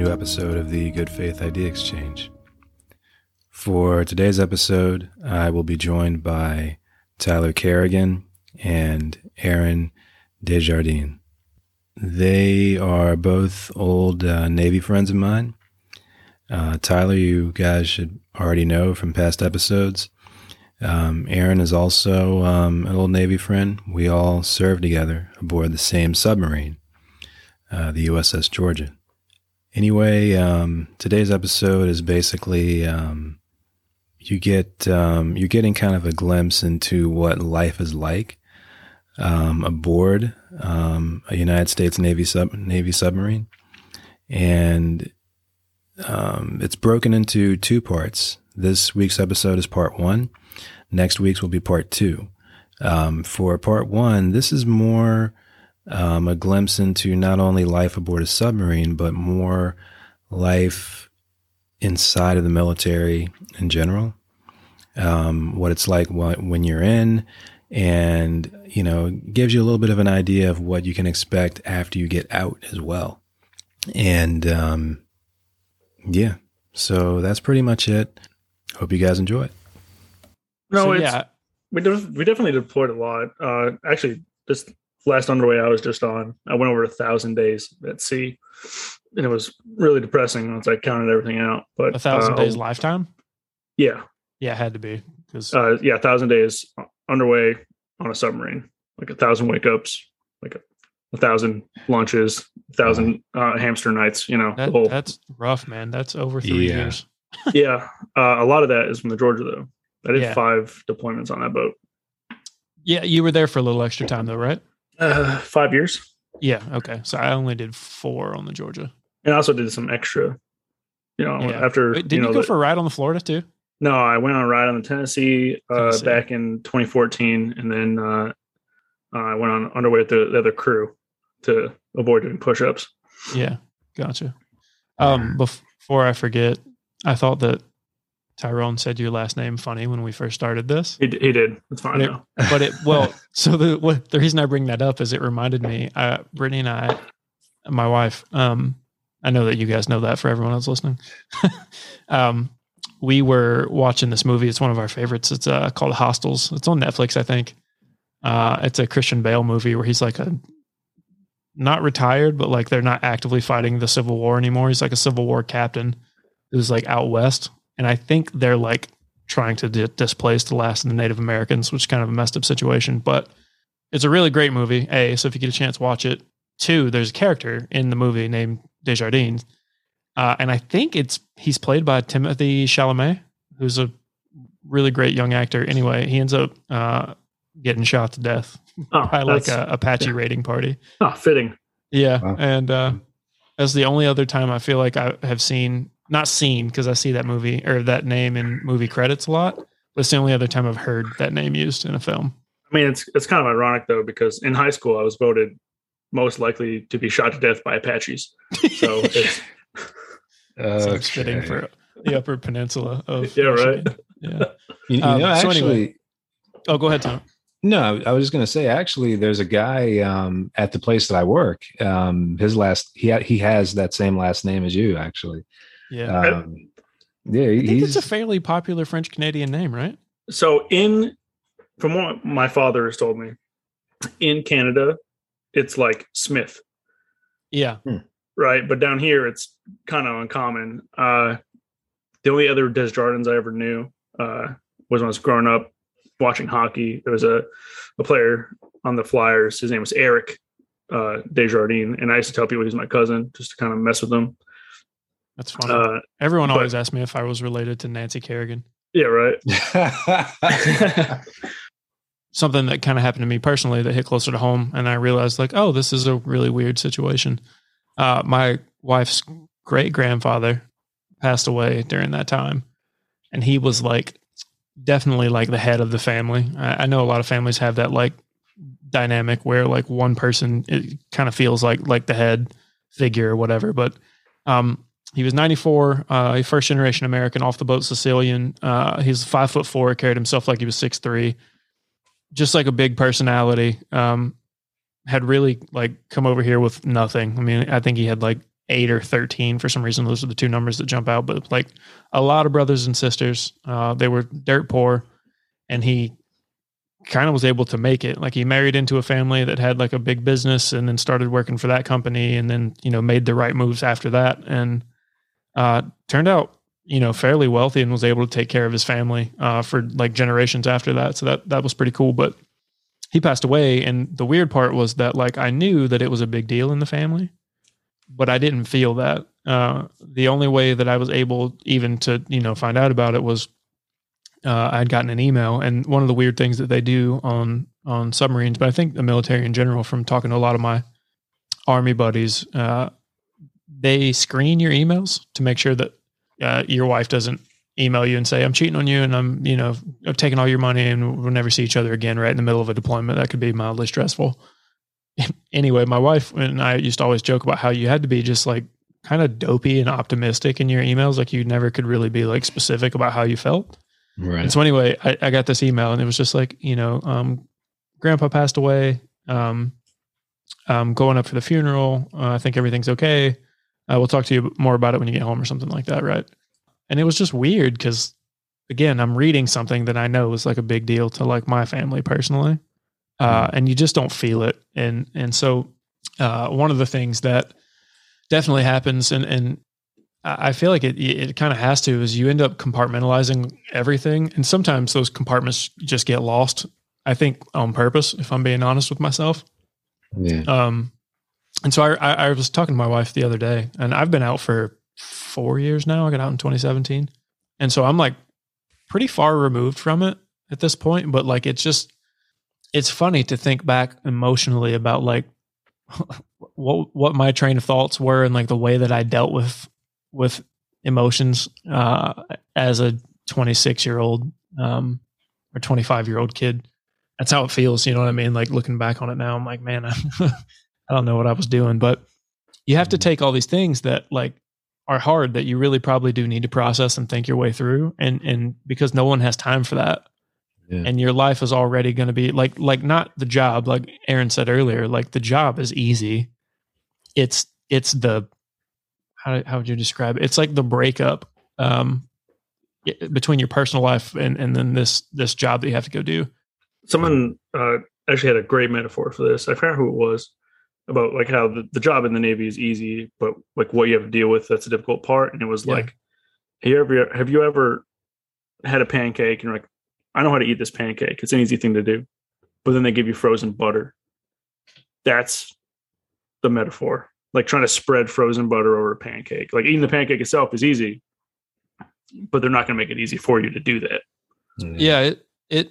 new episode of the Good Faith Idea Exchange. For today's episode, I will be joined by Tyler Kerrigan and Aaron Desjardins. They are both old uh, Navy friends of mine. Uh, Tyler, you guys should already know from past episodes. Um, Aaron is also um, an old Navy friend. We all served together aboard the same submarine, uh, the USS Georgia. Anyway, um, today's episode is basically um, you get um, you're getting kind of a glimpse into what life is like um, aboard um, a United States Navy sub Navy submarine, and um, it's broken into two parts. This week's episode is part one. Next week's will be part two. for part one, this is more um, a glimpse into not only life aboard a submarine, but more life inside of the military in general. Um, what it's like when you're in, and you know, gives you a little bit of an idea of what you can expect after you get out as well. And um, yeah, so that's pretty much it. Hope you guys enjoy it. No, so, yeah, we we definitely deployed a lot. Uh, actually, this last underway I was just on, I went over a thousand days at sea, and it was really depressing once I counted everything out. But a thousand uh, days lifetime. Yeah. Yeah, it had to be because uh, yeah, a thousand days underway on a submarine, like a thousand wake ups, like a, a thousand lunches, a thousand uh, hamster nights. You know, that, whole, that's rough, man. That's over three yeah. years. yeah, uh, a lot of that is from the Georgia though. I did yeah. five deployments on that boat. Yeah, you were there for a little extra time though, right? Uh, five years. Yeah. Okay. So I only did four on the Georgia. And I also did some extra. You know, yeah. after Wait, did you, know, you go the, for a ride on the Florida too? No, I went on a ride on the Tennessee, uh, Tennessee. back in 2014, and then uh, I went on underway with the, the other crew to avoid doing push-ups. Yeah, gotcha. Um, before I forget, I thought that Tyrone said your last name funny when we first started this. He, he did. It's fine. But it, but it, well, so the what, the reason I bring that up is it reminded me. Uh, Brittany and I, my wife. Um, I know that you guys know that for everyone else listening. um, we were watching this movie. It's one of our favorites. It's uh, called Hostiles. It's on Netflix, I think. Uh, it's a Christian Bale movie where he's like a not retired, but like they're not actively fighting the Civil War anymore. He's like a Civil War captain who's like out west and I think they're like trying to di- displace the last of the Native Americans, which is kind of a messed up situation. But it's a really great movie. A, so if you get a chance, watch it. Two, there's a character in the movie named Desjardins, uh, and I think it's he's played by Timothy Chalamet, who's a really great young actor. Anyway, he ends up uh, getting shot to death oh, by like a Apache yeah. raiding party. Oh, fitting. Yeah, wow. and uh, that's the only other time I feel like I have seen not seen because I see that movie or that name in movie credits a lot. But it's the only other time I've heard that name used in a film. I mean, it's it's kind of ironic though because in high school I was voted most likely to be shot to death by Apaches. So it's okay. so it's fitting for the Upper Peninsula of yeah, right. Yeah, you, you um, know, actually. So anyway, oh, go ahead, Tom. No, I was just going to say. Actually, there's a guy um, at the place that I work. Um, his last he ha- he has that same last name as you. Actually, yeah. Um, yeah, I think it's a fairly popular French Canadian name, right? So in from what my father has told me, in Canada, it's like Smith. Yeah. Hmm. Right. But down here it's kind of uncommon. Uh the only other Desjardins I ever knew uh was when I was growing up watching hockey. There was a, a player on the Flyers. His name was Eric uh Desjardins. And I used to tell people he's my cousin just to kind of mess with him. That's funny. Uh, Everyone but, always asked me if I was related to Nancy Kerrigan. Yeah, right. Something that kind of happened to me personally that hit closer to home, and I realized like, oh, this is a really weird situation. Uh, my wife's great grandfather passed away during that time, and he was like definitely like the head of the family. I, I know a lot of families have that like dynamic where like one person it kind of feels like like the head figure or whatever, but um, he was 94, uh, a first generation American off the boat Sicilian. Uh, he's five foot four, carried himself like he was six three, just like a big personality. Um, had really like come over here with nothing. I mean, I think he had like eight or 13 for some reason. Those are the two numbers that jump out, but like a lot of brothers and sisters. Uh, they were dirt poor and he kind of was able to make it. Like he married into a family that had like a big business and then started working for that company and then, you know, made the right moves after that. And, uh, turned out, you know, fairly wealthy and was able to take care of his family, uh, for like generations after that. So that, that was pretty cool. But he passed away. And the weird part was that like I knew that it was a big deal in the family, but I didn't feel that. Uh, the only way that I was able even to, you know, find out about it was uh, I'd gotten an email, and one of the weird things that they do on on submarines, but I think the military in general, from talking to a lot of my army buddies, uh, they screen your emails to make sure that uh, your wife doesn't email you and say, "I'm cheating on you," and I'm you know taking all your money, and we'll never see each other again. Right in the middle of a deployment, that could be mildly stressful. anyway, my wife and I used to always joke about how you had to be just like kind of dopey and optimistic in your emails, like you never could really be like specific about how you felt. Right. And so anyway, I, I got this email and it was just like, you know, um, grandpa passed away. Um, I'm going up for the funeral. Uh, I think everything's okay. Uh, we'll talk to you more about it when you get home or something like that. Right. And it was just weird because again, I'm reading something that I know is like a big deal to like my family personally. Uh, and you just don't feel it. And, and so, uh, one of the things that definitely happens and, and I feel like it it kind of has to is you end up compartmentalizing everything, and sometimes those compartments just get lost. I think on purpose, if I'm being honest with myself. Yeah. Um, and so I, I I was talking to my wife the other day, and I've been out for four years now. I got out in 2017, and so I'm like pretty far removed from it at this point. But like, it's just it's funny to think back emotionally about like what what my train of thoughts were and like the way that I dealt with with emotions uh, as a 26 year old um, or 25 year old kid. That's how it feels. You know what I mean? Like looking back on it now, I'm like, man, I, I don't know what I was doing. But you have to Mm-hmm. take all these things that like are hard that you really probably do need to process and think your way through. And and because no one has time for that. Yeah. And your life is already going to be like like not the job, like Aaron said earlier. Like the job is easy. It's it's the how how would you describe it? It's like the breakup um, between your personal life and and then this this job that you have to go do. someone uh, actually had a great metaphor for this. I forgot who it was about like how the, the job in the Navy is easy, but like what you have to deal with that's the difficult part. And it was Yeah. like, have you ever have you ever had a pancake and you're like, I know how to eat this pancake. It's an easy thing to do, but then they give you frozen butter. That's the metaphor. Like trying to spread frozen butter over a pancake. Like eating the pancake itself is easy, but they're not going to make it easy for you to do that. Yeah, it it,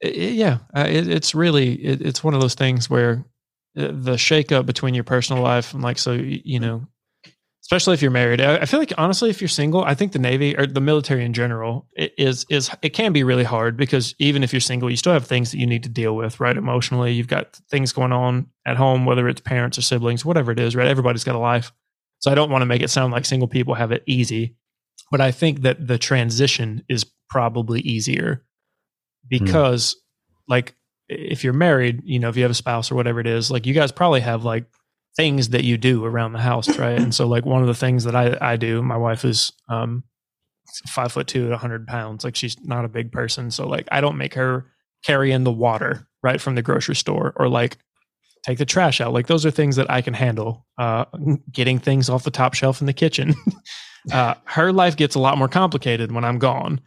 it yeah, uh, it, it's really it, it's one of those things where the shakeup between your personal life and like so you know, especially if you're married. I, feel like honestly, if you're single, I think the Navy or the military in general is is it can be really hard because even if you're single, you still have things that you need to deal with, right? Emotionally, you've got things going on at home, whether it's parents or siblings, whatever it is, right? Everybody's got a life. So I don't want to make it sound like single people have it easy, but I think that the transition is probably easier hmm. because like if you're married, you know, if you have a spouse or whatever it is, like you guys probably have like things that you do around the house, right? and so like one of the things that I I do, my wife is um five foot two at hundred pounds. Like she's not a big person. So like I don't make her carry in the water right from the grocery store or like take the trash out. Like those are things that I can handle. Uh getting things off the top shelf in the kitchen. uh her life gets a lot more complicated when I'm gone.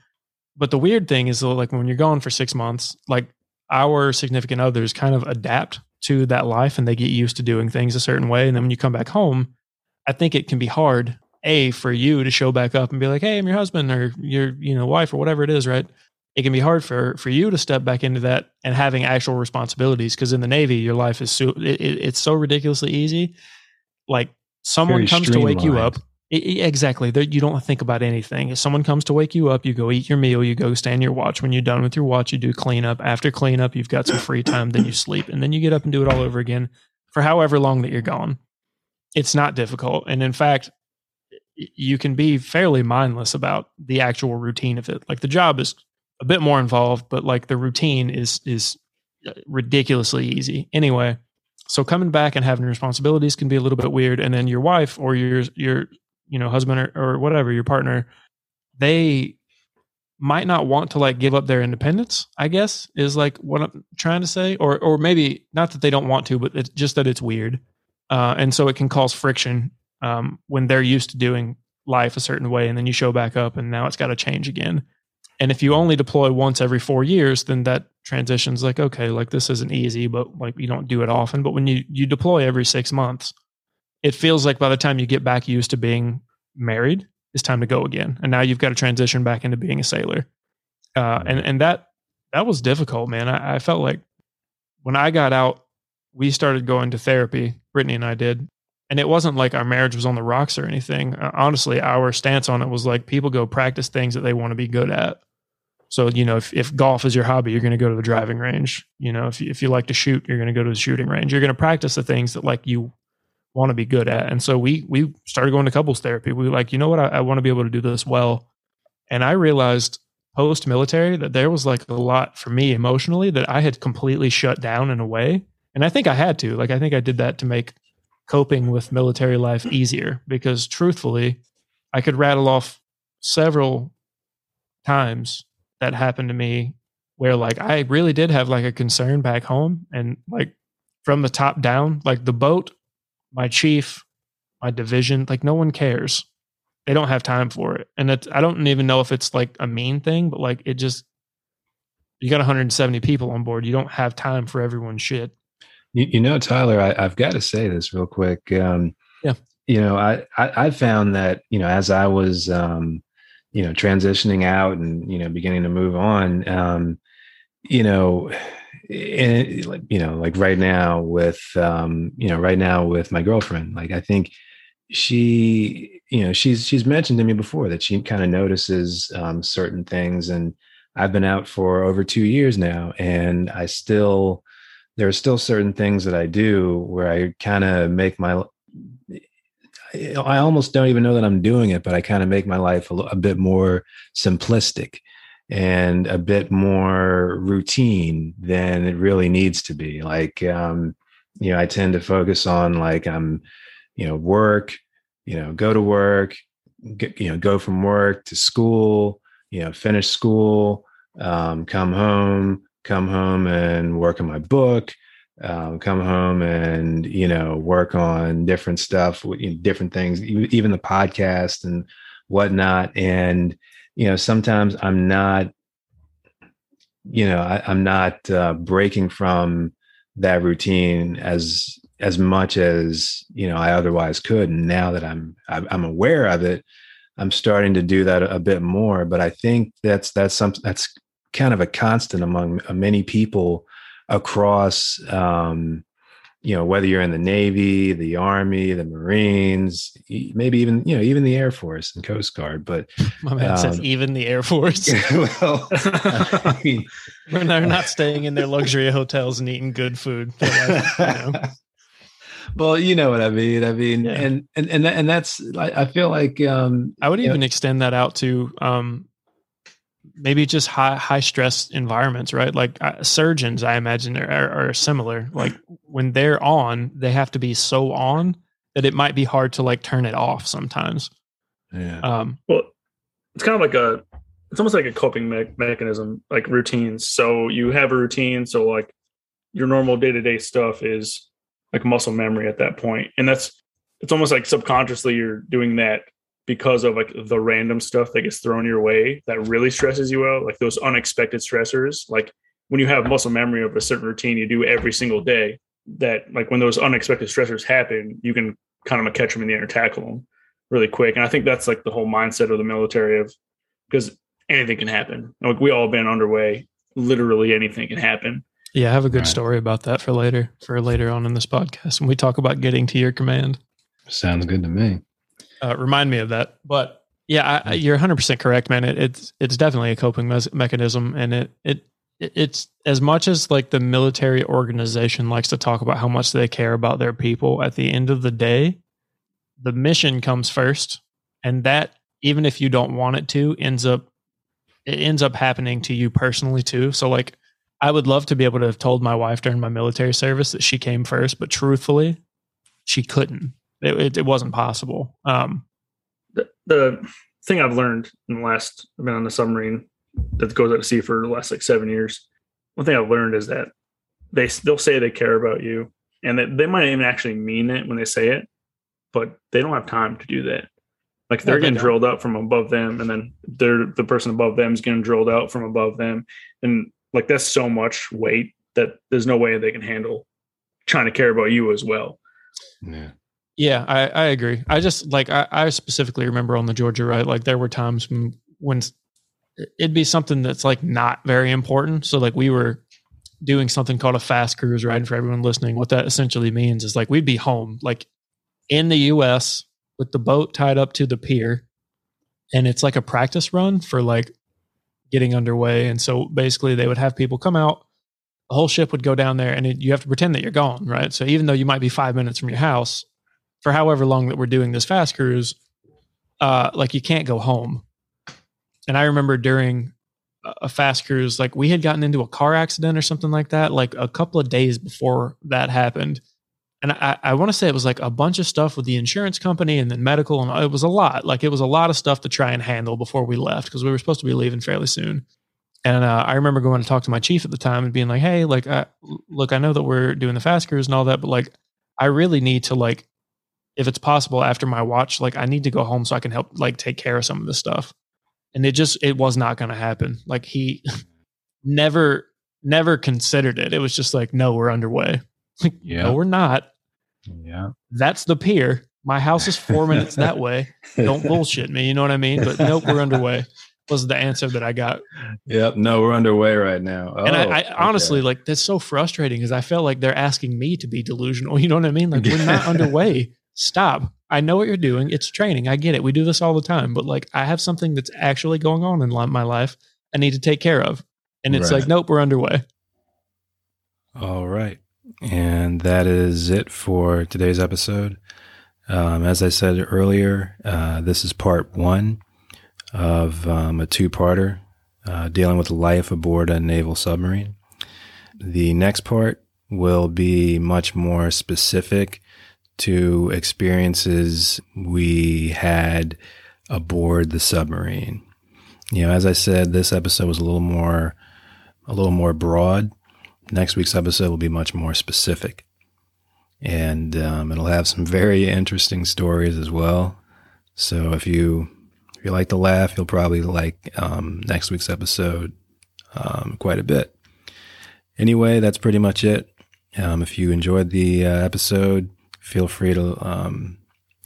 But the weird thing is like when you're gone for six months, like our significant others kind of adapt to that life and they get used to doing things a certain way. And then when you come back home, I think it can be hard, A, for you to show back up and be like, hey, I'm your husband or your, you know, wife or whatever it is, right? It can be hard for for you to step back into that and having actual responsibilities because in the Navy, your life is so it, it- it's so ridiculously easy. Like someone Very comes to wake you up, exactly. You don't think about anything. If someone comes to wake you up, you go eat your meal, you go stand your watch. When you're done with your watch, you do cleanup. After cleanup, you've got some free time, then you sleep, and then you get up and do it all over again for however long that you're gone. It's not difficult, and in fact, you can be fairly mindless about the actual routine of it. Like the job is a bit more involved, but like the routine is is uh, ridiculously easy. Anyway, so coming back and having responsibilities can be a little bit weird. And then your wife or your your you know husband or, or whatever your partner, they might not want to like give up their independence. I guess is like what I'm trying to say, or or maybe not that they don't want to, but it's just that it's weird, uh, and so it can cause friction um, when they're used to doing life a certain way, and then you show back up, and now it's got to change again. And if you only deploy once every four years, then that transition's like, okay, like this isn't easy, but like you don't do it often. But when you, you deploy every six months, it feels like by the time you get back used to being married, it's time to go again. And now you've got to transition back into being a sailor. Uh, and, and that, that was difficult, man. I, I felt like when I got out, we started going to therapy. Brittany and I did. And it wasn't like our marriage was on the rocks or anything. Uh, honestly, our stance on it was like people go practice things that they want to be good at so, you know, if, if golf is your hobby, you're going to go to the driving range. You know, if you, if you like to shoot, you're going to go to the shooting range. You're going to practice the things that like you want to be good at. And so we we started going to couples therapy. We were like, you know what, I, I want to be able to do this well. And I realized post military that there was like a lot for me emotionally that I had completely shut down in a way. And I think I had to. Like I think I did that to make coping with military life easier because truthfully, I could rattle off several times that happened to me where like I really did have like a concern back home and like from the top down, like the boat, my chief, my division, like no one cares. They don't have time for it. And it's I don't even know if it's like a mean thing, but like it just you got 170 people on board. You don't have time for everyone's shit. You, you know, Tyler, I, have got to say this real quick. Um, yeah. You know, I, I, I found that, you know, as I was um, you know transitioning out and you know beginning to move on um you know and like you know like right now with um you know right now with my girlfriend like i think she you know she's she's mentioned to me before that she kind of notices um certain things and i've been out for over 2 years now and i still there are still certain things that i do where i kind of make my I almost don't even know that I'm doing it, but I kind of make my life a, a, bit more simplistic and a bit more routine than it really needs to be. Like, um, you know, I tend to focus on like I'm, you know, work, you know, go to work, get, you know, go from work to school, you know, finish school, um, come home, come home and work on my book, um, come home and you know work on different stuff different things even the podcast and whatnot and you know sometimes i'm not you know I, am not uh, breaking from that routine as as much as you know i otherwise could. And now that i'm i'm aware of it i'm starting to do that a bit more. But i think that's that's something that's kind of a constant among many people across um, you know whether you're in the navy the army the marines maybe even you know even the air force and coast guard but my man um, says even the air force well I mean, they're not staying in their luxury hotels and eating good food like, you know. well you know what i mean i mean yeah. and and and, and that's I, I feel like um i would even know, extend that out to um maybe just high high stress environments, right? Like uh, surgeons, I imagine are, are similar. Like when they're on, they have to be so on that it might be hard to like turn it off sometimes. Yeah. Um, well, it's kind of like a, it's almost like a coping me- mechanism, like routines. So you have a routine. So like your normal day to day stuff is like muscle memory at that point, and that's it's almost like subconsciously you're doing that because of like the random stuff that gets thrown your way that really stresses you out, like those unexpected stressors. Like when you have muscle memory of a certain routine you do every single day, that like when those unexpected stressors happen, you can kind of catch them in the air and tackle them really quick. And I think that's like the whole mindset of the military of because anything can happen. Like we all been underway, literally anything can happen. Yeah, I have a good right. story about that for later, for later on in this podcast when we talk about getting to your command. Sounds good to me uh, remind me of that. But yeah, I, you're 100 percent correct, man. It, it's it's definitely a coping mes- mechanism, and it it it's as much as like the military organization likes to talk about how much they care about their people. At the end of the day, the mission comes first, and that even if you don't want it to, ends up it ends up happening to you personally too. So like I would love to be able to have told my wife during my military service that she came first, but truthfully, she couldn't. It, it, it wasn't possible. Um, the, the thing I've learned in the last, I've been on the submarine that goes out to sea for the last like seven years. One thing I've learned is that they they'll say they care about you, and that they might even actually mean it when they say it, but they don't have time to do that. Like they're No, they getting don't. drilled up from above them, and then they're the person above them is getting drilled out from above them, and like that's so much weight that there's no way they can handle trying to care about you as well. Yeah. Yeah, I, I agree. I just like I, I specifically remember on the Georgia right, like there were times when when it'd be something that's like not very important. So like we were doing something called a fast cruise, ride for everyone listening, what that essentially means is like we'd be home, like in the US with the boat tied up to the pier. And it's like a practice run for like getting underway. And so basically they would have people come out, the whole ship would go down there and it, you have to pretend that you're gone, right? So even though you might be five minutes from your house, for however long that we're doing this fast cruise, uh, like you can't go home. And I remember during a- fast cruise, like we had gotten into a car accident or something like that, like a couple of days before that happened. And I, I want to say it was like a bunch of stuff with the insurance company and then medical, and it was a lot. Like it was a lot of stuff to try and handle before we left because we were supposed to be leaving fairly soon. And uh, I remember going to talk to my chief at the time and being like, "Hey, like, uh, look, I know that we're doing the fast cruise and all that, but like, I really need to like if it's possible after my watch like i need to go home so i can help like take care of some of this stuff and it just it was not going to happen like he never never considered it it was just like no we're underway like Yeah. no we're not Yeah. that's the pier my house is four minutes that way don't bullshit me you know what i mean but nope we're underway was the answer that i got Yep. No, we're underway right now. and I, Oh, I honestly like that's so frustrating because I felt like they're asking me to be delusional. You know what I mean? Like we're not underway. Stop. I know what you're doing. It's training. I get it. We do this all the time. But like I have something that's actually going on in my life I need to take care of. And it's Right. like, nope, we're underway. All right. And that is it for today's episode. Um, as I said earlier, uh, this is part one of um, a two parter uh, dealing with life aboard a naval submarine. The next part will be much more specific to experiences we had aboard the submarine. You know, as I said, this episode was a little more, a little more broad. Next week's episode will be much more specific. And um, it'll have some very interesting stories as well. So if you if you like to laugh you'll probably like um, next week's episode um, quite a bit. Anyway that's pretty much it. Um, if you enjoyed the uh, episode feel free to um,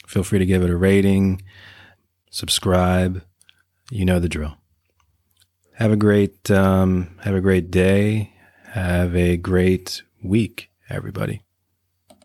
feel free to give it a rating subscribe you know the drill have a great um, have a great day have a great week, everybody.